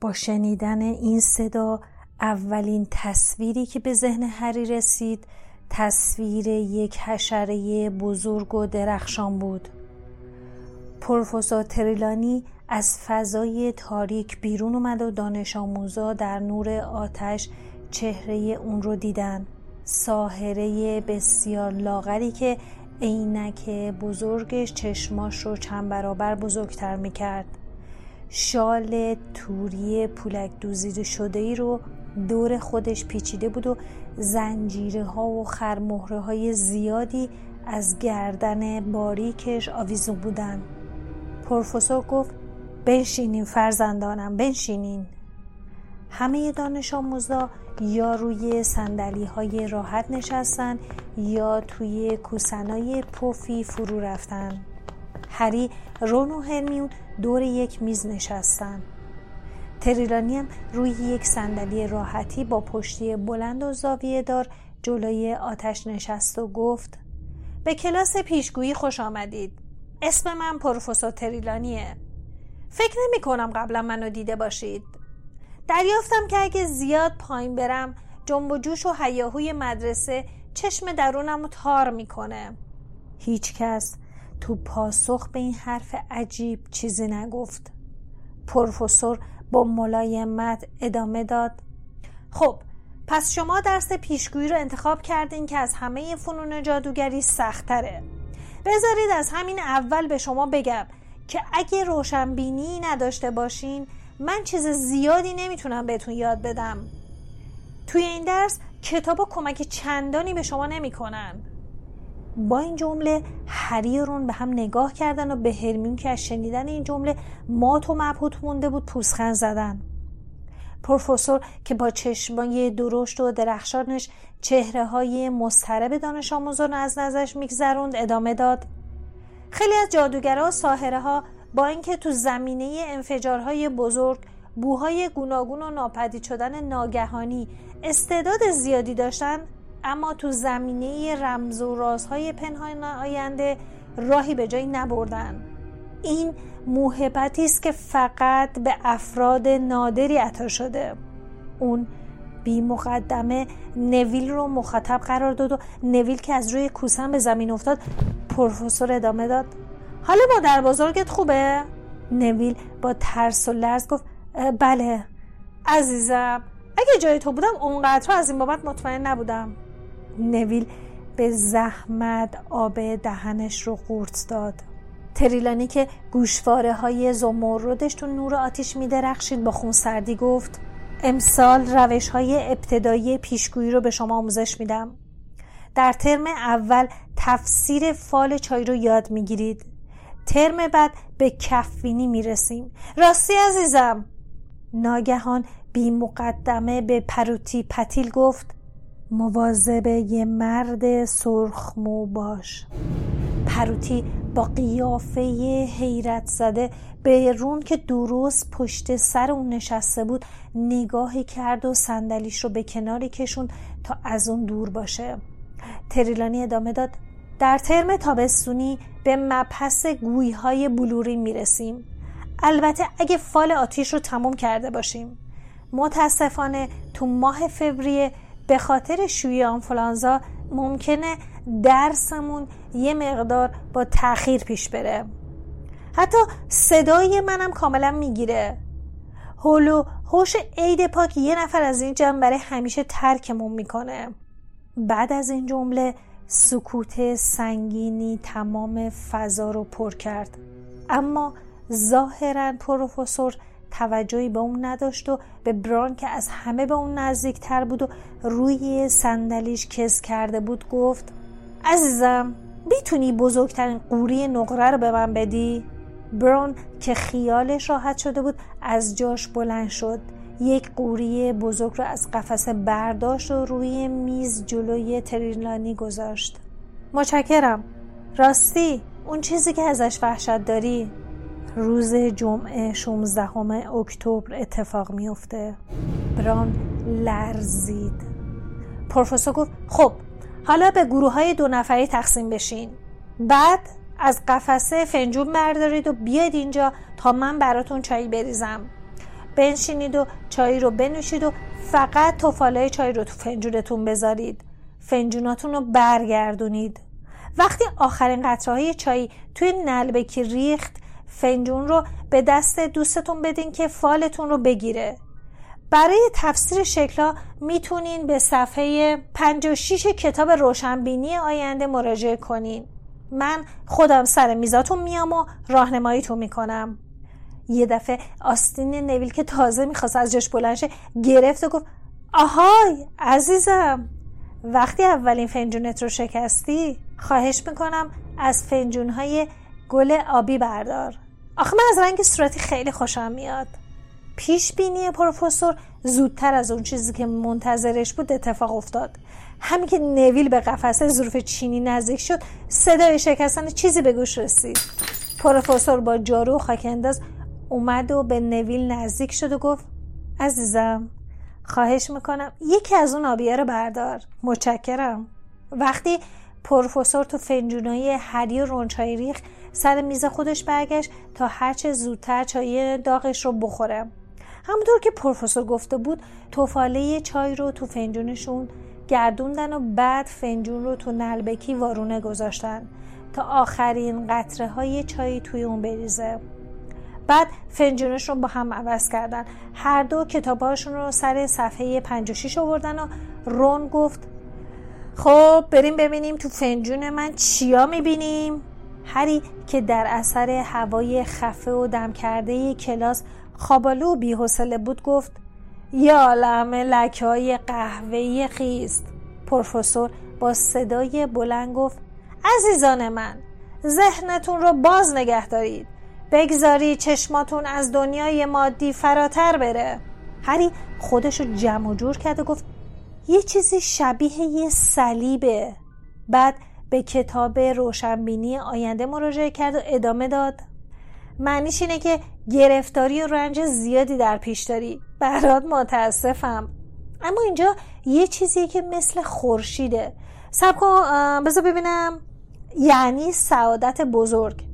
با شنیدن این صدا اولین تصویری که به ذهن هری رسید تصویر یک حشره بزرگ و درخشان بود. پروفسور تریلانی از فضای تاریک بیرون اومد و دانش آموزا در نور آتش چهره اون رو دیدن. ساهره بسیار لاغری که عینک بزرگش چشماش رو چند برابر بزرگتر می‌کرد. شال توری پولک دوزیده شده ای رو دور خودش پیچیده بود و زنجیره ها و خرمهره های زیادی از گردن باریکش آویزون بودن. پروفسور گفت بنشینین فرزندانم بنشینین. همه دانش آموزا یا روی سندلی های راحت نشستن یا توی کوسنای پوفی فرو رفتن. هری رون و هرمیون دور یک میز نشستن. تریلانی هم روی یک صندلی راحتی با پشتی بلند و زاویه دار جلوی آتش نشست و گفت به کلاس پیشگویی خوش آمدید. اسم من پروفسور تریلانیه. فکر نمی کنم قبلا منو دیده باشید. دریافتم که اگه زیاد پایین برم جنب و جوش و هیاهوی مدرسه چشم درونم رو تار می‌کنه. هیچ کس تو پاسخ به این حرف عجیب چیزی نگفت. پروفسور با ملایمت ادامه داد. خب پس شما درس پیشگویی رو انتخاب کردین که از همه فنون جادوگری سختره بذارید از همین اول به شما بگم که اگه روشنبینی نداشته باشین من چیز زیادی نمی‌تونم بهتون یاد بدم. توی این درس کتابا کمک چندانی به شما نمی‌کنن. با این جمله هری رون به هم نگاه کردن و به هرمیون که از شنیدن این جمله مات و مبهوت مونده بود پوسخند زدن. پروفسور که با چشمای درشت و درخشانش چهره های مسترب دانش آموزان از نظرش میگذروند ادامه داد. خیلی از جادوگرها و ساهره ها با اینکه تو زمینه انفجارهای بزرگ بوهای گوناگون و ناپدید شدن ناگهانی استعداد زیادی داشتن اما تو زمینه رمز و رازهای پنهان آینده راهی به جایی نبردن. این موهبتی است که فقط به افراد نادری عطا شده. اون بی مقدمه نویل رو مخاطب قرار داد و نویل که از روی کوسن به زمین افتاد پروفسور ادامه داد. حالا مادر بزرگت خوبه؟ نویل با ترس و لرز گفت بله عزیزم. اگه جای تو بودم اونقدر از این بابت مطمئن نبودم. نویل به زحمت آب دهنش رو قورت داد. تریلانی که گوشواره های زمردش تو نور آتیش می درخشید با خون سردی گفت امسال روش های ابتدایی پیشگویی رو به شما آموزش میدم. در ترم اول تفسیر فال چای رو یاد می‌گیرید. ترم بعد به کفوینی می‌رسیم. راستی عزیزم! ناگهان بی مقدمه به پروتی پتیل گفت مواظب یه مرد سرخمو باش. پروتی با قیافه حیرت زده به رون که درست پشت سر اون نشسته بود نگاهی کرد و صندلیش رو به کناری کشون تا از اون دور باشه. تریلانی ادامه داد در ترم تابستونی به مبحث گویهای بلوری می‌رسیم. البته اگه فال آتیش رو تموم کرده باشیم. متاسفانه تو ماه فوریه به خاطر شوی آنفلانزا ممکنه درسمون یه مقدار با تاخیر پیش بره. حتی صدای منم کاملا می‌گیره. هولو هوش عید پاک یه نفر از این جمع برای همیشه ترکمون می‌کنه. بعد از این جمله سکوت سنگینی تمام فضا رو پر کرد. اما ظاهرا پروفسور توجهی به اون نداشت و به بران که از همه به اون نزدیک تر بود و روی صندلیش کس کرده بود گفت عزیزم می‌تونی بزرگترین قوری نقره رو به من بدی؟ بران که خیالش راحت شده بود از جاش بلند شد. یک قوری بزرگ رو از قفسه برداشت و روی میز جلوی تریلانی گذاشت. متشکرم. راستی اون چیزی که ازش وحشت داری؟ روز جمعه 16 اکتبر اتفاق میفته بران لرزید. پروفسور گفت خب حالا به گروه های دو نفری تقسیم بشین. بعد از قفسه فنجون بردارید و بیاید اینجا تا من براتون چایی بریزم. بنشینید و چای رو بنوشید و فقط توفالای چای رو تو فنجونتون بذارید. فنجوناتون رو برگردونید. وقتی آخرین قطره های چای توی نلبکی ریخت فنجون رو به دست دوستتون بدین که فالتون رو بگیره. برای تفسیر شکلها می‌تونین به صفحه 56 کتاب روشنبینی آینده مراجعه کنین. من خودم سر میزاتون میام و راهنماییتون می‌کنم. یه دفعه آستین نویل که تازه می‌خواست از جاش بلنشه گرفت و گفت آهای عزیزم وقتی اولین فنجونت رو شکستی خواهش می‌کنم از فنجونهای گل آبی بردار. آخه من از رنگ صورتی خیلی خوشم میاد. پیش بینی پروفسور زودتر از اون چیزی که منتظرش بود اتفاق افتاد. همین که نویل به قفسه ظروف چینی نزدیک شد صدای شکستن چیزی به گوش رسید. پروفسور با جارو و خاک انداز اومد و به نویل نزدیک شد و گفت عزیزم خواهش می‌کنم یکی از اون آبیه رو بردار. متشکرم. وقتی پروفسور تو فنجونای هری و رونچای ریخ سر میز خودش برگشت تا هرچه زودتر چای داغش رو بخوره. همونطور که پروفسور گفته بود توفاله چای رو تو فنجونشون گردوندن و بعد فنجون رو تو نلبکی وارونه گذاشتن تا آخرین قطره های چای توی اون بریزه. بعد فنجونش رو با هم عوض کردن. هر دو کتابهاشون رو سر صفحه 56 آوردن و رون گفت خب بریم ببینیم تو فنجون من چیا می‌بینیم؟ هری که در اثر هوای خفه و دم کرده کلاس خوابالو و بود گفت یا عالم لکه های قهوه‌ای خیست. پروفسور با صدای بلند گفت عزیزان من ذهنتون رو باز نگه دارید. بگذاری چشماتون از دنیای مادی فراتر بره. هری خودش رو جمع و جور کرد و گفت یه چیزی شبیه یه صلیبه. بعد به کتاب روشنبینی آینده مراجعه کرد و ادامه داد. معنیش اینه که گرفتاری و رنج زیادی در پیش داری. برات متاسفم. اما اینجا یه چیزیه که مثل خورشیده. سب کن بذار ببینم. یعنی سعادت بزرگ.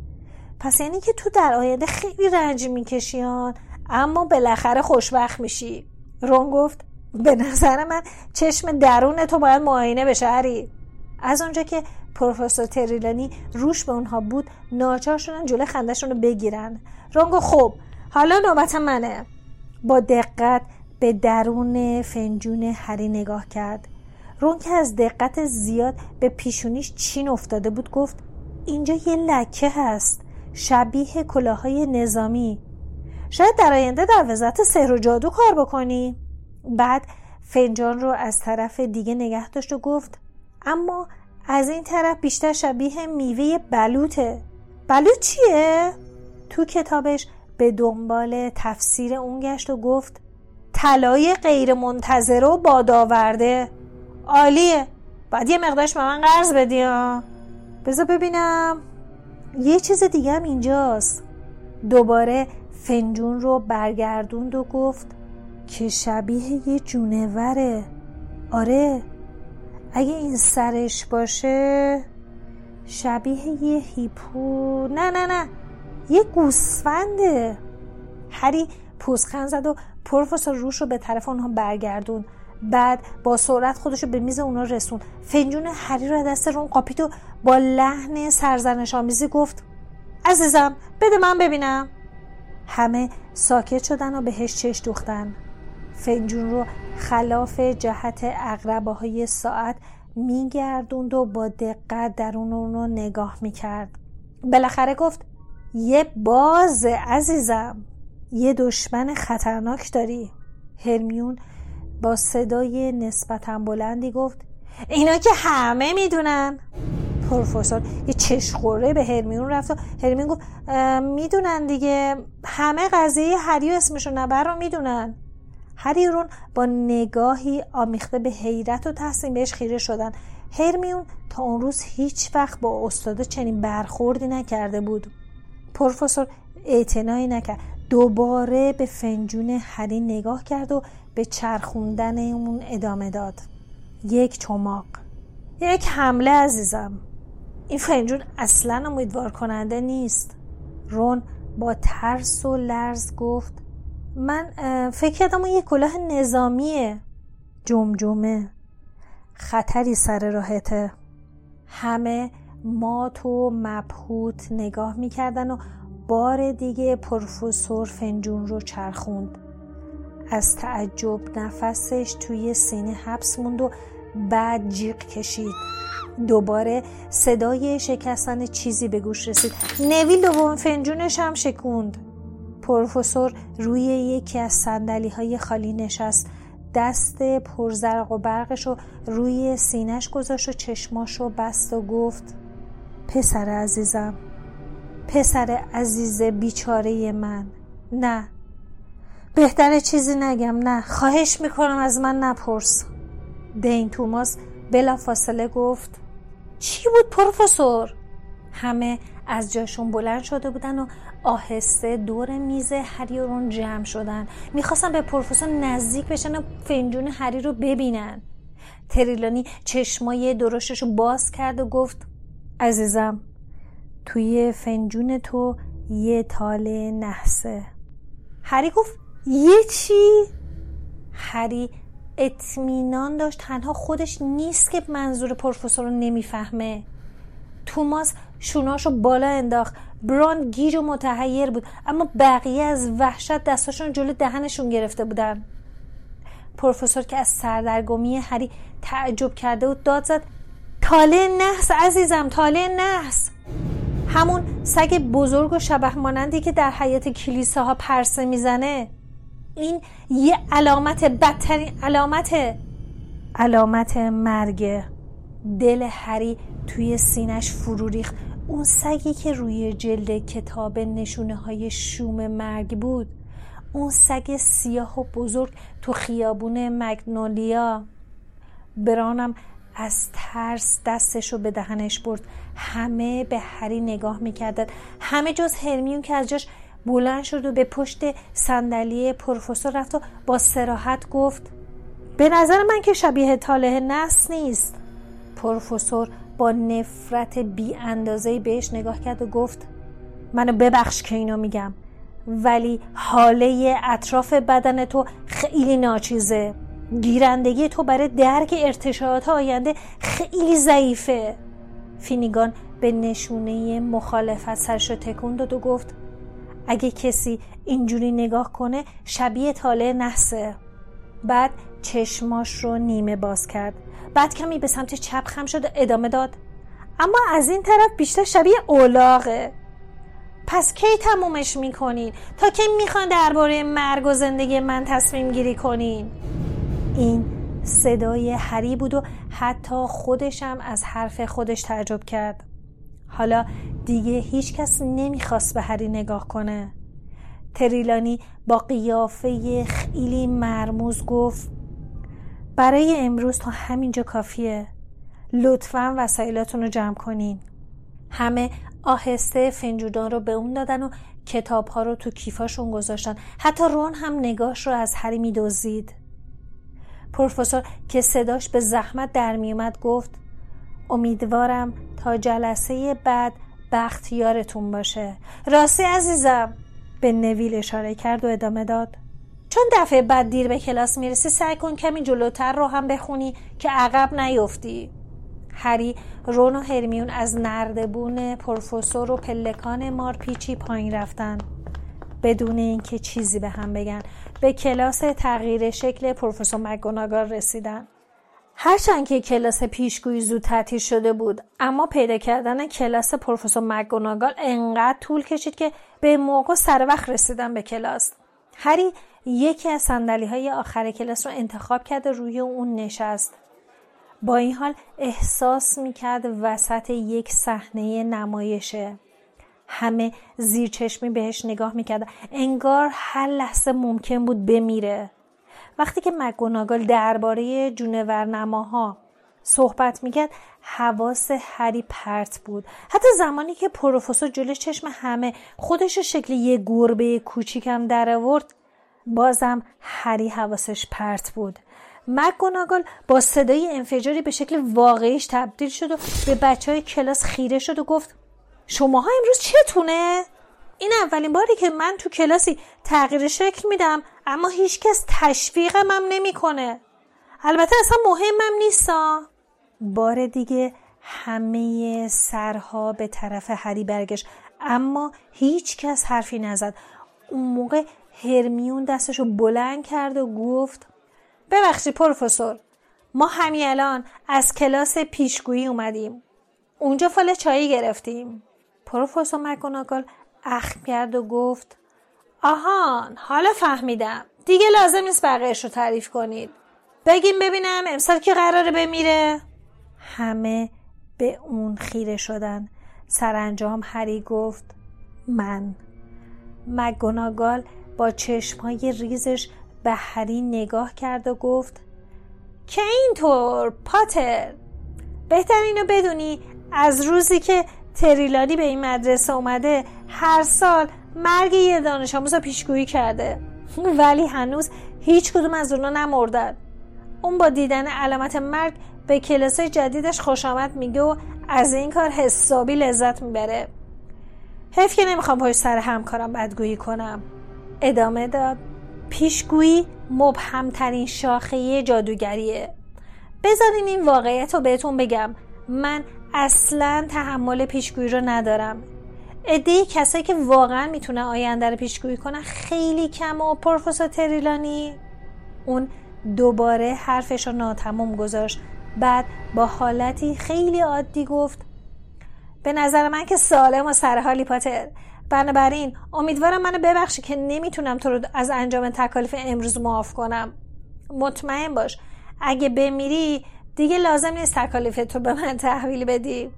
پس یعنی که تو در آینده خیلی رنج میکشیان اما بالاخره خوشبخت میشی. رون گفت به نظر من چشم درون تو باید معاینه بشه هری از اونجا که پروفسور تریلانی روش به اونها بود ناچار شدن جلو خندشون رو بگیرن. رونگو خب حالا نوبت منه. با دقت به درون فنجون هری نگاه کرد. رون که از دقت زیاد به پیشونیش چین افتاده بود گفت اینجا یه لکه هست شبیه کلاهای نظامی. شاید در آینده در وزارت سحر و جادو کار بکنی. بعد فنجان رو از طرف دیگه نگه داشت و گفت اما از این طرف بیشتر شبیه میوه بلوطه. بلوط چیه؟ تو کتابش به دنبال تفسیر اون گشت و گفت طلای غیر منتظره و بادآورده. عالیه. باید یه مقدارش به من قرض بدی بذار ببینم. یه چیز دیگه هم اینجاست. دوباره فنجون رو برگردوند و گفت که شبیه یه جونوره. آره. اگه این سرش باشه شبیه یه هیپو. نه نه نه. یه گوسفنده. هری پوزخند زد و پروفسور روش رو به طرف اونها برگردون. بعد با سرعت خودش رو به میز اونا رسون. فنجون هری رو دست رون قاپید و با لحن سرزنش آمیزی گفت عزیزم بده من ببینم. همه ساکت شدن و بهش چش دوختن. فنجون رو خلاف جهت اقربه های ساعت میگردوند و با دقت درون اون رو نگاه می‌کرد. بالاخره گفت یه باز عزیزم یه دشمن خطرناک داری. هرمیون با صدای نسبتا بلندی گفت اینا که همه می‌دونن. پروفسور یه چشخوره به هرمیون رفت و هرمیون گفت می‌دونن دیگه همه قضیه هری اسمشو نبر رو می‌دونن. هری رون با نگاهی آمیخته به حیرت و تحسین بهش خیره شدن. هرمیون تا اون روز هیچ وقت با استاده چنین برخوردی نکرده بود. پروفسور اعتنایی نکرد. دوباره به فنجون هری نگاه کرد و به چرخوندن اون ادامه داد. یک چماق. یک حمله عزیزم. این فنجون اصلا امیدوار کننده نیست. رون با ترس و لرز گفت من فکر کردم اون یه کلاه نظامیه. جمجمه. خطری سر راهته. همه مات و مبهوت نگاه می‌کردن و بار دیگه پروفسور فنجون رو چرخوند. از تعجب نفسش توی سینه حبس موند و بعد جیغ کشید. دوباره صدای شکستن چیزی به گوش رسید. نویل دوم فنجونش هم شکوند. پروفسور روی یکی از سندلی های خالی نشست. دست پرزرق و برقش رو روی سینش گذاشت و چشماش رو بست و گفت پسر عزیزم پسر عزیز بیچاره من. نه بهتره چیزی نگم نه. خواهش می‌کنم از من نپرس. دین توماس بلا فاصله گفت چی بود پروفسور؟ همه از جاشون بلند شده بودن و آهسته دور میز هری رون جمع شدن. می‌خواستن به پروفسور نزدیک بشن و فنجون هری رو ببینن. تریلانی چشمای درشتش رو باز کرد و گفت عزیزم توی فنجون تو یه تاله نحسه. هری گفت یه چی؟ هری اطمینان داشت تنها خودش نیست که منظور پروفسور رو نمی‌فهمه. توماس شوناشو بالا انداخت. بران گیج و متحیر بود. اما بقیه از وحشت دستاشون جلو دهنشون گرفته بودن. پروفسور که از سردرگمی هری تعجب کرده و داد زد تاله نحس عزیزم تاله نحس. همون سگ بزرگ و شبه مانندی که در حیات کلیساها پرسه می‌زنه. این یه علامت بدترین علامت علامت مرگ. دل هری توی سینش فرو ریخت. اون سگی که روی جلد کتاب نشونه های شوم مرگ بود اون سگ سیاه و بزرگ تو خیابون مگنولیا. برانم از ترس دستش رو به دهنش برد. همه به هری نگاه می‌کردن. همه جز هرمیون که از جاش بلند شد و به پشت صندلی پروفسور رفت و با سراحت گفت به نظر من که شبیه طالح نس نیست. پروفسور با نفرت بی اندازه بهش نگاه کرد و گفت منو ببخش که اینو میگم ولی حاله اطراف بدن تو خیلی ناچیزه. گیرندگی تو برای درک ارتشاعات آینده خیلی ضعیفه. فینیگان به نشونه مخالفت سرش تکون داد و گفت اگه کسی اینجوری نگاه کنه شبیه تاله نحسه. بعد چشماش رو نیمه باز کرد. بعد کمی به سمت چپ خم شد و ادامه داد. اما از این طرف بیشتر شبیه اولاغه. پس کی تمومش می‌کنین؟ تا کی می‌خوان درباره مرگ و زندگی من تصمیم گیری کنین؟ این صدای هری بود و حتی خودشم از حرف خودش تعجب کرد. حالا دیگه هیچ کس نمی‌خواست به هری نگاه کنه. تریلانی با قیافه خیلی مرموز گفت برای امروز تا همینجا کافیه. لطفا وسایلاتون رو جمع کنین. همه آهسته فنجودا رو به اون دادن و کتاب ها رو تو کیفاشون گذاشتن. حتی رون هم نگاش رو از هری میدزدید. پروفسور که صداش به زحمت در میومد گفت امیدوارم تا جلسه بعد بختیارتون باشه. راستی عزیزم به نویل اشاره کرد و ادامه داد. چون دفعه بعد دیر به کلاس می‌رسی سعی کن کمی جلوتر رو هم بخونی که عقب نیفتی. هری رون و هرمیون از نردبون پروفسور و پلکان مارپیچی پایین رفتن. بدون اینکه چیزی به هم بگن به کلاس تغییر شکل پروفسور مگوناگال رسیدن. هرچند که کلاس پیشگویی زود تعطیل شده بود اما پیدا کردن کلاس پروفسور مگوناگال انقدر طول کشید که به موقع سر وقت رسیدن به کلاس. هری یکی از سندلی های آخر کلاس رو انتخاب کرد و روی اون نشست. با این حال احساس می‌کرد وسط یک صحنه نمایشه. همه زیر چشمی بهش نگاه می‌کرد. انگار هر لحظه ممکن بود بمیره. وقتی که مگوناگال درباره جونورنماها صحبت می‌کرد حواس هری پرت بود حتی زمانی که پروفسور جلو چشم همه خودش شکل یه گربه کوچیکم در آورد بازم هری حواسش پرت بود مکگوناگل با صدای انفجاری به شکل واقعیش تبدیل شد و به بچه های کلاس خیره شد و گفت شماها امروز چتونه؟ این اولین باری که من تو کلاسی تغییر شکل میدم اما هیچکس تشویقم نمی‌کنه. البته اصلا مهمم نیستا بار دیگه همه سرها به طرف هری برگشت. اما هیچ کس حرفی نزد. اون موقع هرمیون دستشو بلند کرد و گفت ببخشید پروفسور ما همین الان از کلاس پیشگویی اومدیم. اونجا فال چایی گرفتیم. پروفسور مکوناگل اخم کرد و گفت آهان حالا فهمیدم. دیگه لازم نیست بقیهش رو تعریف کنید. بگیم ببینم امسال که قراره بمیره. همه به اون خیره شدن. سرانجام هری گفت من. مگوناگال با چشمهای ریزش به هری نگاه کرد و گفت که اینطور پاتر؟ بهتر اینو بدونی از روزی که تریلانی به این مدرسه اومده هر سال مرگ یه دانش آموز رو پیشگویی کرده. ولی هنوز هیچ کدوم از اونا نمردن. اون با دیدن علامت مرگ به کلاس جدیدش خوش آمد میگه و از این کار حسابی لذت می‌بره. حیف که نمی‌خوام پشت سر همکارم بدگویی کنم. ادامه داد. پیشگویی مبهمترین شاخه جادوگریه. بذارین این واقعیت رو بهتون بگم. من اصلا تحمل پیشگویی رو ندارم. عده کسایی که واقعا می‌تونه آینده رو پیشگویی کنن خیلی کم و پروفسور تریلانی. اون دوباره حرفش رو ناتمام گذاشت. بعد با حالتی خیلی عادی گفت به نظر من که سالم و سرحالی پاتر. بنابراین امیدوارم منو ببخشی که نمی‌تونم تو رو از انجام تکالیف امروز معاف کنم. مطمئن باش. اگه بمیری دیگه لازم نیست تکالیف تو به من تحویل بدی.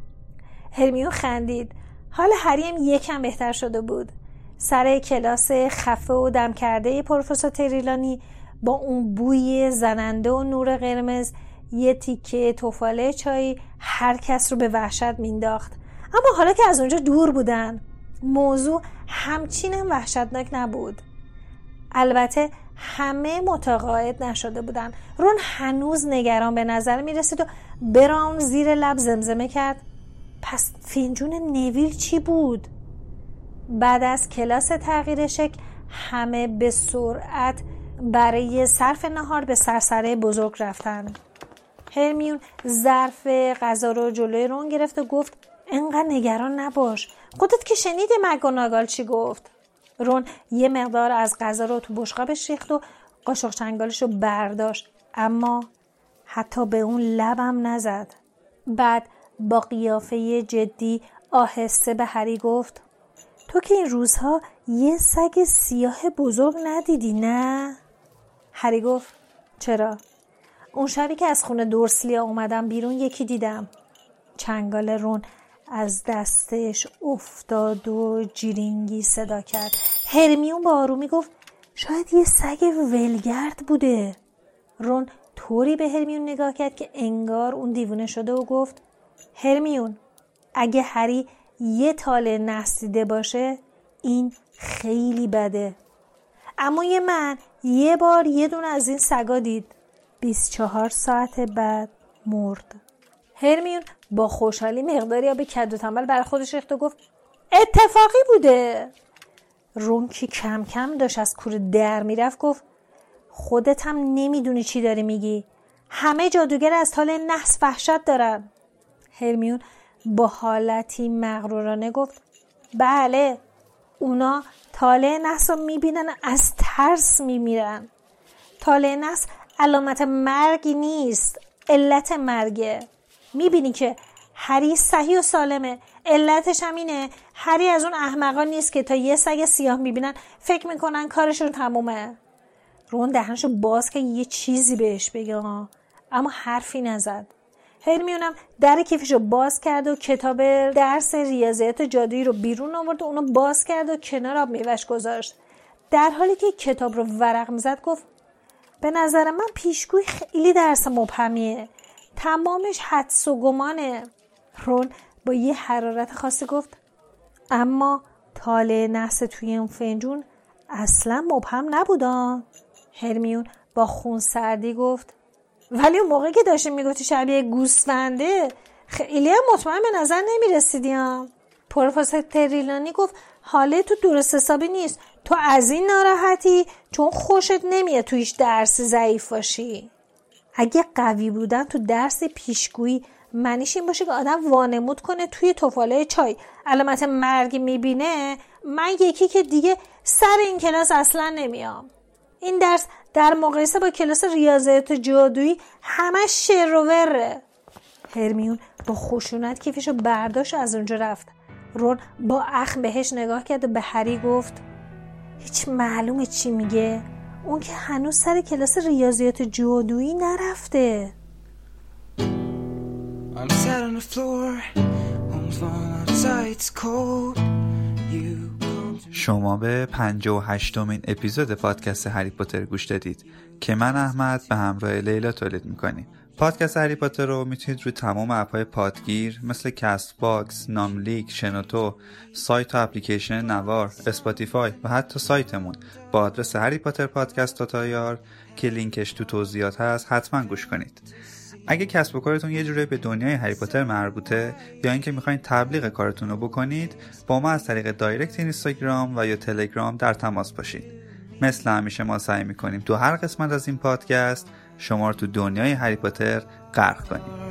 هرمیون خندید. حال هریم یکم بهتر شده بود. سر کلاس خفه و دم کرده پروفسور تریلانی با اون بوی زننده و نور قرمز یه تیکه توفاله چای هر کس رو به وحشت مینداخت. اما حالا که از اونجا دور بودن موضوع همچینم وحشتناک نبود. البته همه متقاعد نشده بودن. رون هنوز نگران به نظر می رسید و براون زیر لب زمزمه کرد. پس فنجون نویل چی بود؟ بعد از کلاس تغییر شکل همه به سرعت برای صرف نهار به سرسره بزرگ رفتن. هرمیون ظرف غذا رو جلوی رون گرفت و گفت انقدر نگران نباش خودت که شنیدی مگوناگال چی گفت رون یه مقدار از غذا رو تو بشقابش ریخت و قاشق چنگالش رو برداشت اما حتی به اون لبم نزد بعد با قیافه جدی آهسته به هری گفت تو که این روزها یه سگ سیاه بزرگ ندیدی نه؟ هری گفت چرا؟ اون شبی که از خونه دورسلیا اومدم بیرون یکی دیدم. چنگال رون از دستش افتاد و جیرینگی صدا کرد. هرمیون با آرومی گفت شاید یه سگ ولگرد بوده. رون طوری به هرمیون نگاه کرد که انگار اون دیوونه شده و گفت هرمیون اگه هری یه تاله نسیده باشه این خیلی بده. اما یه من یه بار یه دونه از این سگا دید. 24 ساعت بعد مرد. هرمیون با خوشحالی مقداری آب کد و تنبل بر خودش ریخت و گفت اتفاقی بوده. رون که کم کم داشت از کوره در می‌رفت گفت خودت هم نمی‌دونی چی داری میگی. همه جادوگر از حال نحس وحشت دارن. هرمیون با حالتی مغرورانه گفت بله اونا تاله نحس رو می‌بینن از ترس میمیرن. تاله نحس علامت مرگی نیست علت مرگه. می‌بینی که هری صحیح و سالمه. علتش هم اینه هری از اون احمقان نیست که تا یه سگ سیاه می‌بینن فکر می‌کنن کارشون تمومه. رون دهنشو باز که یه چیزی بهش بگه اما حرفی نزد. هرمیونم در کیفشو باز کرد و کتاب درس ریاضیات جادویی رو بیرون آورد و اونو باز کرد و کنار آب میوش گذاشت. در حالی که کتاب رو ورق می‌زد گفت به نظر من پیشگوی خیلی درس مبهمیه. تمامش حدس و گمانه. رون با یه حرارت خاصی گفت اما تاله نحس توی اون فنجون اصلا مبهم نبودا. هرمیون با خون سردی گفت ولی اون موقعی که داشتیم می‌گفتی شبیه گوسفنده خیلی هم مطمئن به نظر نمی‌رسیدی هم پروفسور تریلانی گفت حاله تو درست حسابی نیست. تو از این ناراحتی چون خوشت نمیاد تو هیچ درس ضعیف باشی. اگه قوی بودن تو درس پیشگویی معنیش این باشه که آدم وانمود کنه توی توفاله چای. علامت مرگ می‌بینه من یکی که دیگه سر این کلاس اصلا نمیام. این درس در مقایسه با کلاس ریاضیات جادویی همش شر و وره. هرمیون با خشونت کیفشو برداشت از اونجا رفت. رون با اخم بهش نگاه کرد و به هری گفت هیچ معلومه چی میگه. اون که هنوز سر کلاس ریاضیات جادویی نرفته. I'm sat on the floor, outside, it's cold. شما به 58 مین اپیزود پادکست هری پاتر گوش دادید. که من احمد به همراه لیلا تولید می‌کنیم. پادکست هری پاتر رو می‌تونید روی تمام اپهای پادگیر مثل Castbox، ناملیک، شنوتو، سایت و اپلیکیشن نوار، Spotify و حتی سایتمون با آدرس هری پاتر پادکست dot ir که لینکش تو توضیحات هست حتما گوش کنید. اگه کسب و کارتون یه جوری به دنیای هری پاتر مربوطه یا اینکه می‌خواین تبلیغ کارتون رو بکنید با ما از طریق دایرکت اینستاگرام و یا تلگرام در تماس باشید. مثل همیشه ما سعی می‌کنیم تو هر قسمت از این پادکست شما رو تو دنیای هری پاتر غرق کنیم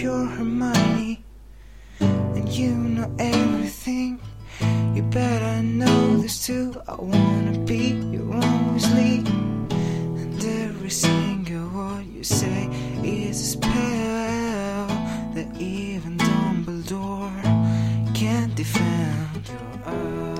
you're Hermione and you know everything. You bet I know this too. I wanna be your Weasley, and every single word you say is a spell that even Dumbledore can't defend. Your